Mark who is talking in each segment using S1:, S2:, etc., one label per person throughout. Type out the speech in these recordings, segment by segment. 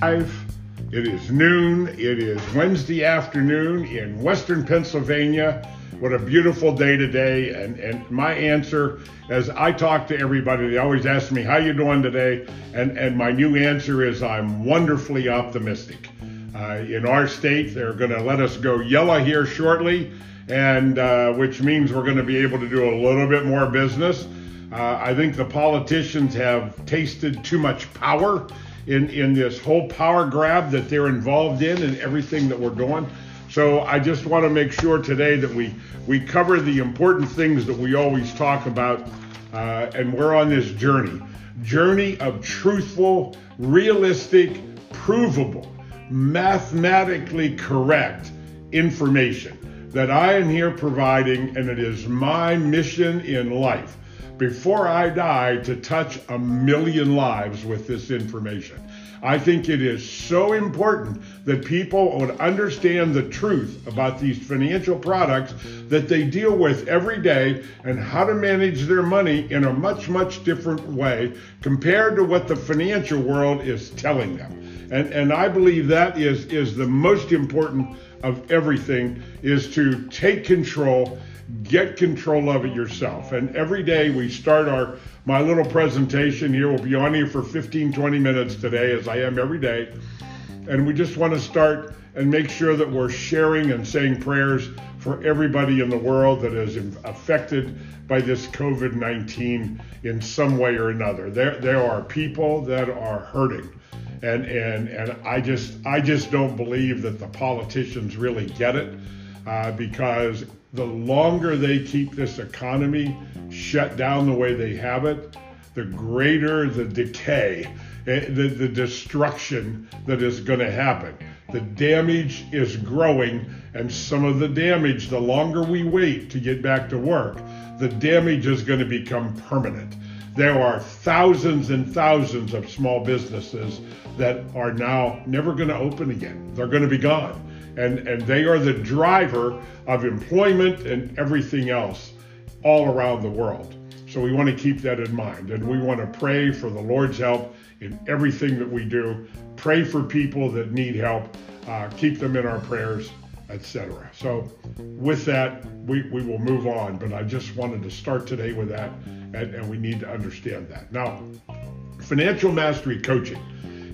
S1: It is noon. It is Wednesday afternoon in Western Pennsylvania. What a beautiful day today. And, and my answer, as I talk to everybody, they always ask me, how you doing today? And, and my new answer is I'm wonderfully optimistic. Uh, in our state, they're going to let us go yellow here shortly, and uh, which means we're going to be able to do a little bit more business. Uh, I think the politicians have tasted too much power in, in this whole power grab that they're involved in and everything that we're doing. So I just want to make sure today that we we cover the important things that we always talk about, uh, and we're on this journey, journey of truthful, realistic, provable, mathematically correct information that I am here providing, and it is my mission in life before I die to touch a million lives with this information. I think it is so important that people would understand the truth about these financial products that they deal with every day and how to manage their money in a much, much different way compared to what the financial world is telling them. And, and I believe that is, is the most important of everything is to take control get control of it yourself. And every day we start our my little presentation here. We'll be on here for 15, 20 minutes today, as I am every day. And we just want to start and make sure that we're sharing and saying prayers for everybody in the world that is affected by this COVID 19 in some way or another. There, there are people that are hurting. And, and, and I just I just don't believe that the politicians really get it uh, because the longer they keep this economy shut down the way they have it, the greater the decay, eh, the, the destruction that is going to happen. The damage is growing, and some of the damage, the longer we wait to get back to work, the damage is going to become permanent. There are thousands and thousands of small businesses that are now never going to open again. They're going to be gone and, and they are the driver of employment and everything else all around the world. So we want to keep that in mind and we want to pray for the Lord's help in everything that we do. Pray for people that need help, uh, keep them in our prayers, etc. So with that, we, we will move on, but I just wanted to start today with that and, and we need to understand that. Now, financial mastery coaching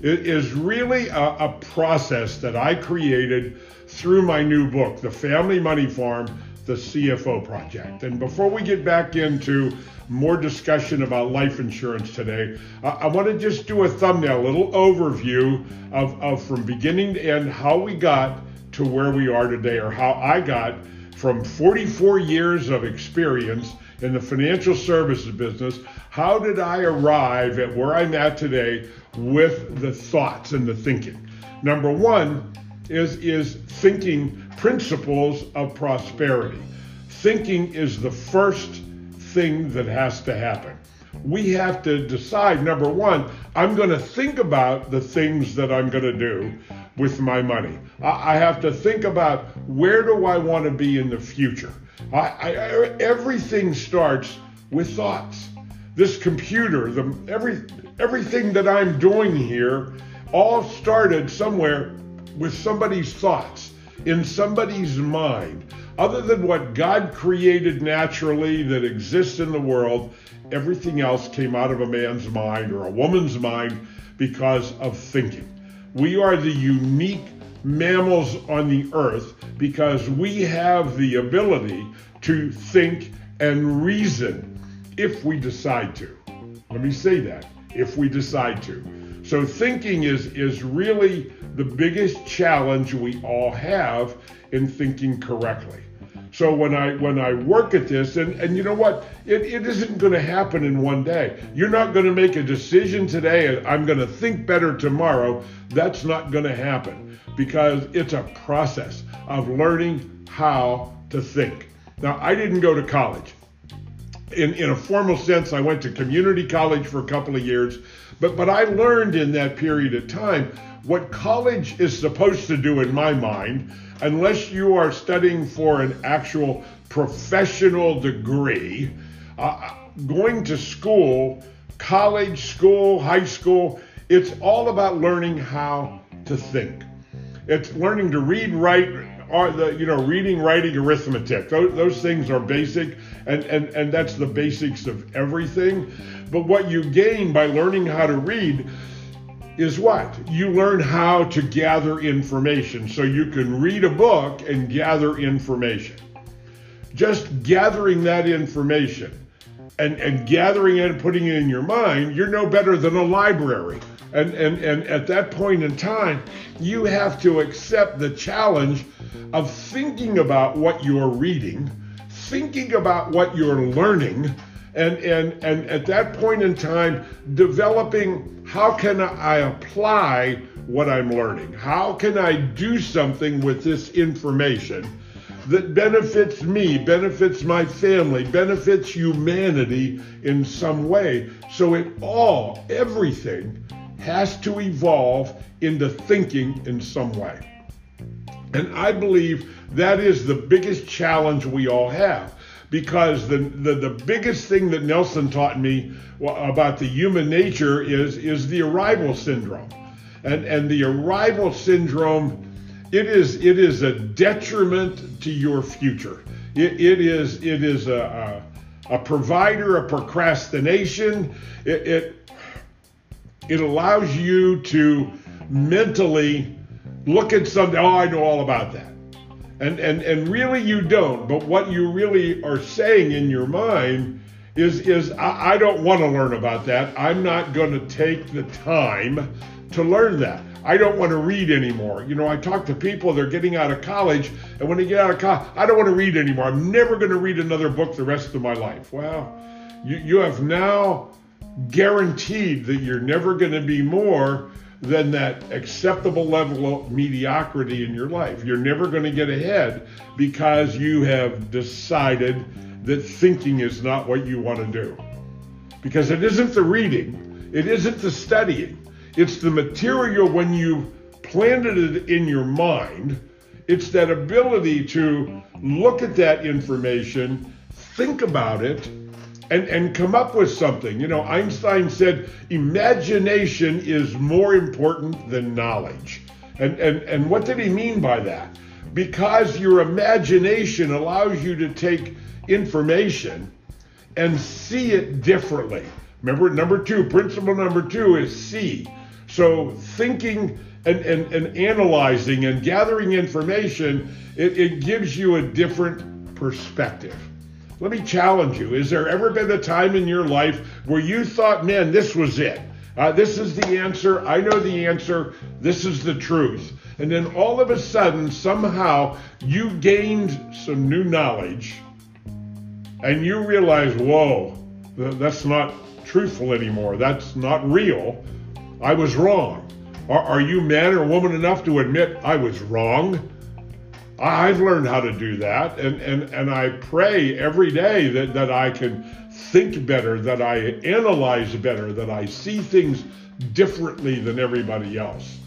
S1: is really a, a process that I created through my new book, The Family Money Farm, the CFO Project. And before we get back into more discussion about life insurance today, I, I want to just do a thumbnail, a little overview of, of from beginning to end how we got to where we are today, or how I got from 44 years of experience in the financial services business. How did I arrive at where I'm at today with the thoughts and the thinking? Number one, is, is thinking principles of prosperity. Thinking is the first thing that has to happen. We have to decide number one, I'm going to think about the things that I'm going to do with my money. I, have to think about where do I want to be in the future. I, I, everything starts with thoughts. This computer, the every everything that I'm doing here, all started somewhere with somebody's thoughts, in somebody's mind, other than what God created naturally that exists in the world, everything else came out of a man's mind or a woman's mind because of thinking. We are the unique mammals on the earth because we have the ability to think and reason if we decide to. Let me say that if we decide to. So thinking is is really the biggest challenge we all have in thinking correctly. So when I when I work at this, and, and you know what, it, it isn't going to happen in one day. You're not going to make a decision today and I'm going to think better tomorrow. That's not going to happen because it's a process of learning how to think. Now I didn't go to college. In, in a formal sense, I went to community college for a couple of years. But, but I learned in that period of time what college is supposed to do in my mind, unless you are studying for an actual professional degree, uh, going to school, college, school, high school, It's all about learning how to think. It's learning to read, write, or the you know reading, writing, arithmetic. Those, those things are basic, and, and and that's the basics of everything. But what you gain by learning how to read is what? You learn how to gather information. So you can read a book and gather information. Just gathering that information and, and gathering it and putting it in your mind, you're no better than a library. And, and, and at that point in time, you have to accept the challenge of thinking about what you're reading, thinking about what you're learning, and, and, and at that point in time, developing how can I apply what I'm learning? How can I do something with this information that benefits me, benefits my family, benefits humanity in some way? So it all, everything, has to evolve into thinking in some way. And I believe that is the biggest challenge we all have because the, the, the biggest thing that Nelson taught me about the human nature is, is the arrival syndrome. And, and the arrival syndrome, it is, it is a detriment to your future. It, it is, it is a, a, a provider of procrastination. It, it, it allows you to mentally look at something, oh, I know all about that and, and, and really you don't. But what you really are saying in your mind is, is I, I don't want to learn about that. I'm not going to take the time to learn that. I don't want to read anymore. You know, I talk to people, they're getting out of college, and when they get out of college, I don't want to read anymore. I'm never going to read another book the rest of my life. Well, you, you have now guaranteed that you're never going to be more than that acceptable level of mediocrity in your life. You're never going to get ahead because you have decided that thinking is not what you want to do. Because it isn't the reading, it isn't the studying, it's the material when you planted it in your mind. It's that ability to look at that information, think about it, and, and come up with something. You know, Einstein said imagination is more important than knowledge. And, and, and what did he mean by that? Because your imagination allows you to take information and see it differently. Remember, number two, principle number two is see. So thinking and, and, and analyzing and gathering information, it, it gives you a different perspective. Let me challenge you. Is there ever been a time in your life where you thought, man, this was it? Uh, this is the answer. I know the answer. This is the truth. And then all of a sudden, somehow, you gained some new knowledge and you realize, whoa, that's not truthful anymore. That's not real. I was wrong. Are, are you man or woman enough to admit I was wrong? I've learned how to do that, and, and, and I pray every day that, that I can think better, that I analyze better, that I see things differently than everybody else.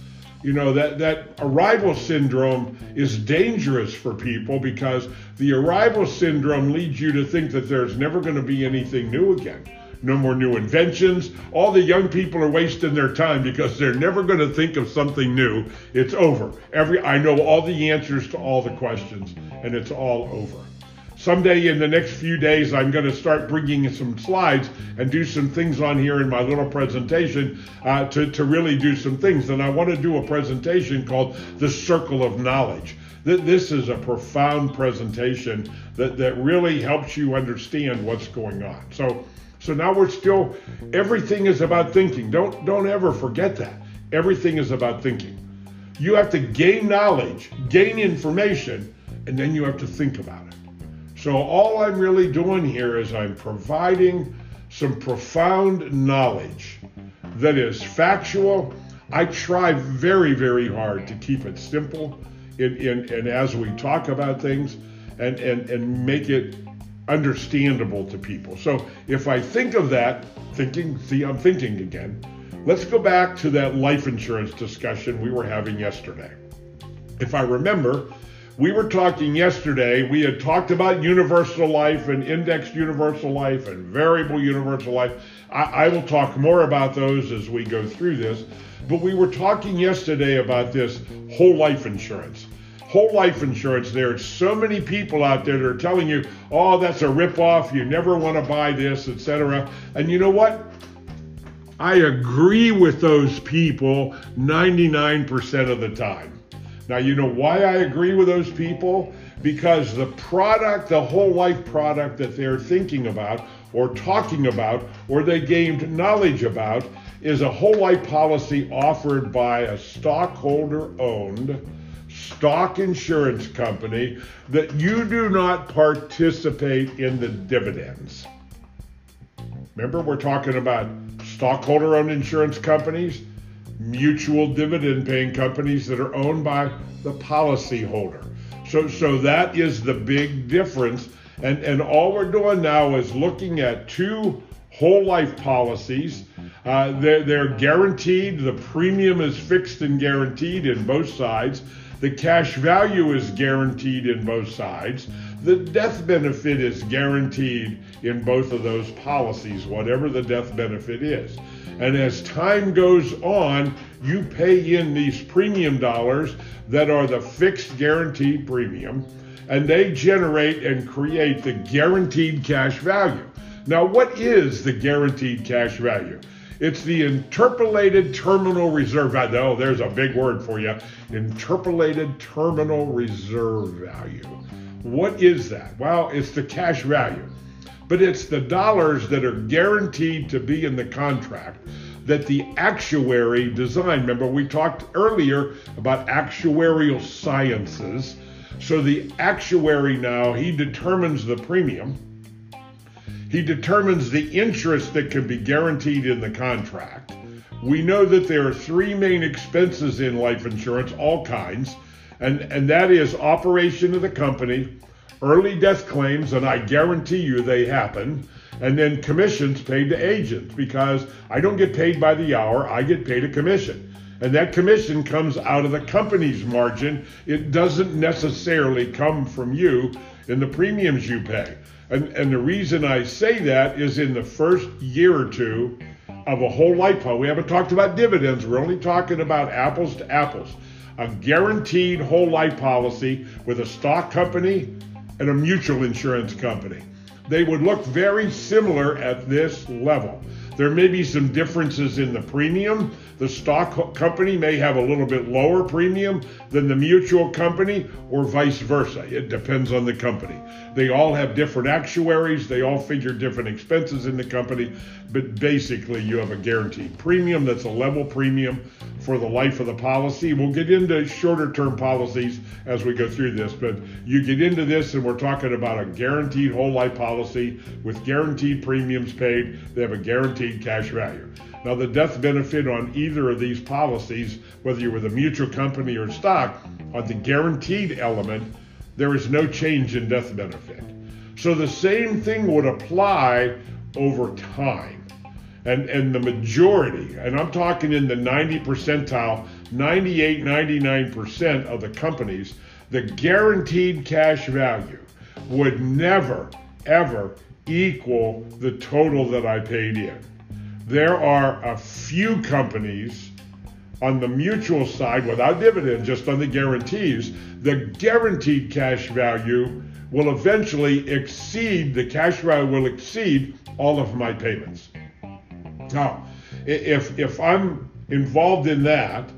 S1: You know, that, that arrival syndrome is dangerous for people because the arrival syndrome leads you to think that there's never going to be anything new again no more new inventions. All the young people are wasting their time because they're never going to think of something new. It's over. Every I know all the answers to all the questions, and it's all over. Someday in the next few days, I'm going to start bringing some slides and do some things on here in my little presentation uh, to, to really do some things. And I want to do a presentation called The Circle of Knowledge. This is a profound presentation that, that really helps you understand what's going on. So so now we're still everything is about thinking. Don't don't ever forget that. Everything is about thinking. You have to gain knowledge, gain information, and then you have to think about it. So all I'm really doing here is I'm providing some profound knowledge that is factual. I try very, very hard to keep it simple in, in, and as we talk about things and, and, and make it understandable to people. So if I think of that, thinking, see, I'm thinking again. Let's go back to that life insurance discussion we were having yesterday. If I remember, we were talking yesterday, we had talked about universal life and indexed universal life and variable universal life. I, I, will talk more about those as we go through this. But we were talking yesterday about this whole life insurance. Whole life insurance, there are so many people out there that are telling you, oh, that's a ripoff, you never want to buy this, etc. And you know what? I agree with those people 99% of the time. Now, you know why I agree with those people? Because the product, the whole life product that they're thinking about or talking about or they gained knowledge about is a whole life policy offered by a stockholder owned stock insurance company that you do not participate in the dividends. Remember, we're talking about stockholder owned insurance companies mutual dividend paying companies that are owned by the policyholder. So, so that is the big difference. And, and all we're doing now is looking at two whole life policies. Uh, they're, they're guaranteed, the premium is fixed and guaranteed in both sides. The cash value is guaranteed in both sides. The death benefit is guaranteed in both of those policies, whatever the death benefit is. And as time goes on, you pay in these premium dollars that are the fixed guaranteed premium, and they generate and create the guaranteed cash value. Now, what is the guaranteed cash value? It's the interpolated terminal reserve value. Oh, there's a big word for you. Interpolated terminal reserve value. What is that? Well, it's the cash value but it's the dollars that are guaranteed to be in the contract that the actuary designed. Remember, we talked earlier about actuarial sciences. So the actuary now, he determines the premium. He determines the interest that can be guaranteed in the contract. We know that there are three main expenses in life insurance, all kinds, and, and that is operation of the company, early death claims, and I guarantee you they happen, and then commissions paid to agents because I don't get paid by the hour, I get paid a commission. And that commission comes out of the company's margin. It doesn't necessarily come from you in the premiums you pay. And, and the reason I say that is in the first year or two of a whole life policy, we haven't talked about dividends, we're only talking about apples to apples. A guaranteed whole life policy with a stock company and a mutual insurance company. They would look very similar at this level. There may be some differences in the premium. The stock company may have a little bit lower premium than the mutual company, or vice versa. It depends on the company. They all have different actuaries, they all figure different expenses in the company, but basically, you have a guaranteed premium that's a level premium for the life of the policy. We'll get into shorter term policies as we go through this, but you get into this, and we're talking about a guaranteed whole life policy with guaranteed premiums paid. They have a guaranteed cash value. Now, the death benefit on either of these policies, whether you're with a mutual company or stock, on the guaranteed element, there is no change in death benefit. So the same thing would apply over time. And and the majority and i'm talking in the 90 percentile 98 99% of the companies the guaranteed cash value would never ever equal the total that i paid in. There are a few companies on the mutual side without dividend just on the guarantees the guaranteed cash value will eventually exceed the cash value will exceed all of my payments now, if if I'm involved in that,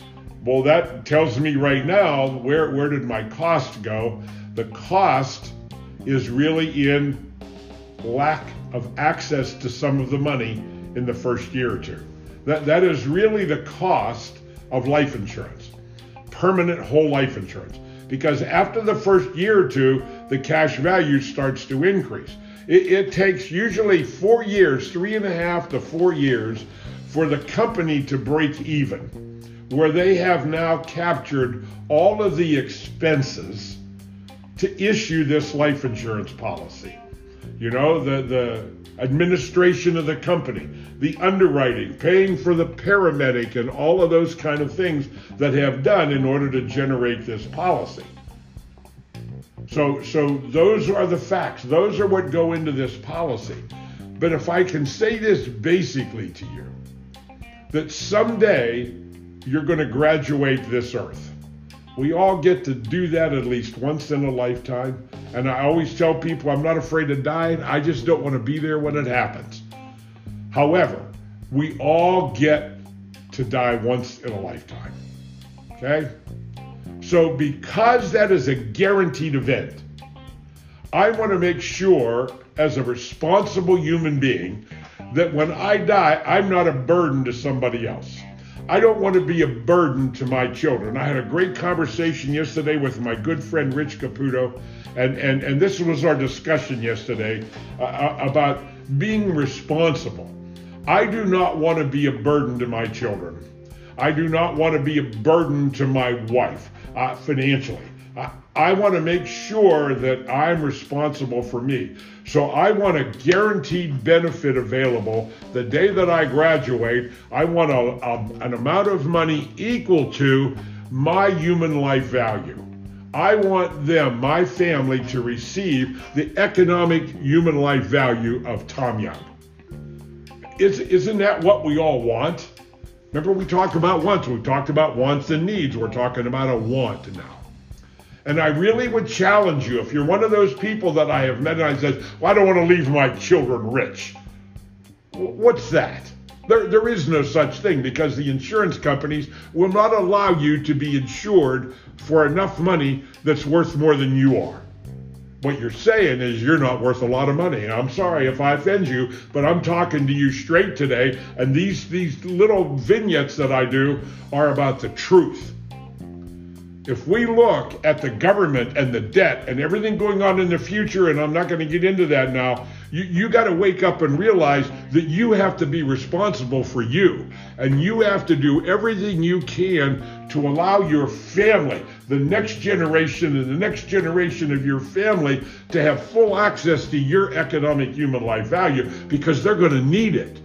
S1: well, that tells me right now where where did my cost go? The cost is really in lack of access to some of the money in the first year or two. That that is really the cost of life insurance, permanent whole life insurance. Because after the first year or two, the cash value starts to increase. It, it takes usually four years, three and a half to four years, for the company to break even, where they have now captured all of the expenses to issue this life insurance policy. You know, the, the administration of the company, the underwriting, paying for the paramedic, and all of those kind of things that have done in order to generate this policy. So, so those are the facts. Those are what go into this policy. But if I can say this basically to you, that someday you're going to graduate this earth. We all get to do that at least once in a lifetime. And I always tell people I'm not afraid of dying. I just don't want to be there when it happens. However, we all get to die once in a lifetime. Okay? So, because that is a guaranteed event, I want to make sure, as a responsible human being, that when I die, I'm not a burden to somebody else. I don't want to be a burden to my children. I had a great conversation yesterday with my good friend Rich Caputo, and, and, and this was our discussion yesterday uh, uh about being responsible. I do not want to be a burden to my children. I do not want to be a burden to my wife uh, financially. I, I want to make sure that I'm responsible for me. So I want a guaranteed benefit available the day that I graduate. I want a, a, an amount of money equal to my human life value. I want them, my family, to receive the economic human life value of Tom Young. Is, isn't that what we all want? Remember, we talked about wants. We talked about wants and needs. We're talking about a want now. And I really would challenge you if you're one of those people that I have met and I said, well, I don't want to leave my children rich. What's that? There, there is no such thing because the insurance companies will not allow you to be insured for enough money that's worth more than you are. What you're saying is you're not worth a lot of money. I'm sorry if I offend you, but I'm talking to you straight today. And these, these little vignettes that I do are about the truth. If we look at the government and the debt and everything going on in the future, and I'm not going to get into that now, you, you got to wake up and realize that you have to be responsible for you. And you have to do everything you can to allow your family, the next generation and the next generation of your family, to have full access to your economic human life value because they're going to need it.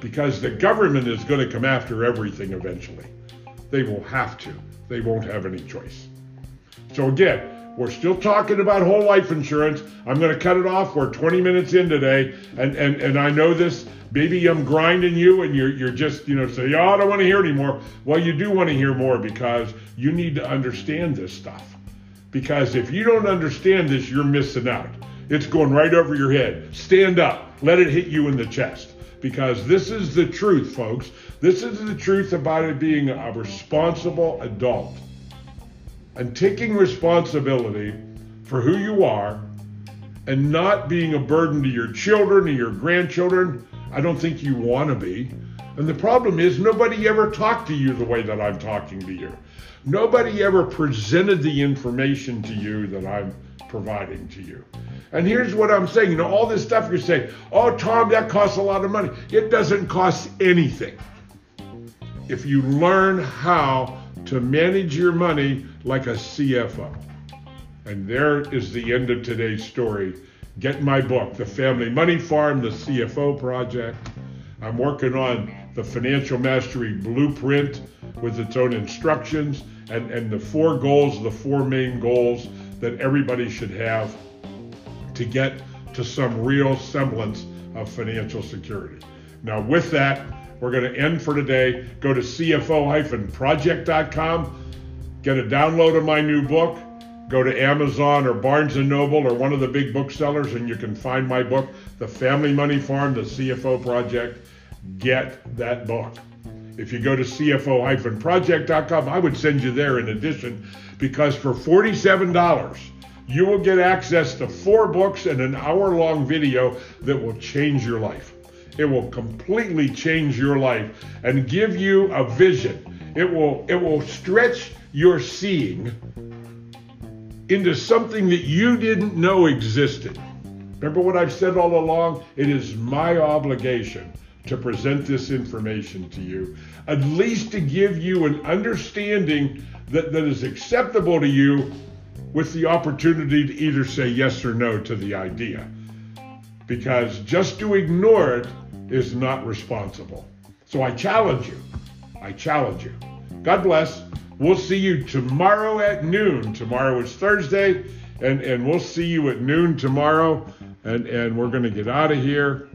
S1: Because the government is going to come after everything eventually. They will have to, they won't have any choice. So, again, we're still talking about whole life insurance. I'm going to cut it off. We're 20 minutes in today, and and and I know this. Maybe I'm grinding you, and you're you're just you know say, oh, I don't want to hear anymore. Well, you do want to hear more because you need to understand this stuff. Because if you don't understand this, you're missing out. It's going right over your head. Stand up. Let it hit you in the chest. Because this is the truth, folks. This is the truth about it being a responsible adult and taking responsibility for who you are and not being a burden to your children or your grandchildren, I don't think you want to be. And the problem is, nobody ever talked to you the way that I'm talking to you. Nobody ever presented the information to you that I'm providing to you. And here's what I'm saying you know, all this stuff you're saying, oh, Tom, that costs a lot of money. It doesn't cost anything. If you learn how to manage your money like a CFO. And there is the end of today's story. Get my book, The Family Money Farm, the CFO Project. I'm working on the Financial Mastery Blueprint with its own instructions and, and the four goals, the four main goals that everybody should have to get to some real semblance of financial security. Now, with that, we're going to end for today. Go to cfo-project.com, get a download of my new book. Go to Amazon or Barnes & Noble or one of the big booksellers and you can find my book, The Family Money Farm, The CFO Project. Get that book. If you go to cfo-project.com, I would send you there in addition because for $47, you will get access to four books and an hour long video that will change your life. It will completely change your life and give you a vision. It will it will stretch your seeing into something that you didn't know existed. Remember what I've said all along? It is my obligation to present this information to you, at least to give you an understanding that, that is acceptable to you with the opportunity to either say yes or no to the idea. Because just to ignore it is not responsible. So I challenge you. I challenge you. God bless. We'll see you tomorrow at noon. Tomorrow is Thursday, and and we'll see you at noon tomorrow, and and we're gonna get out of here.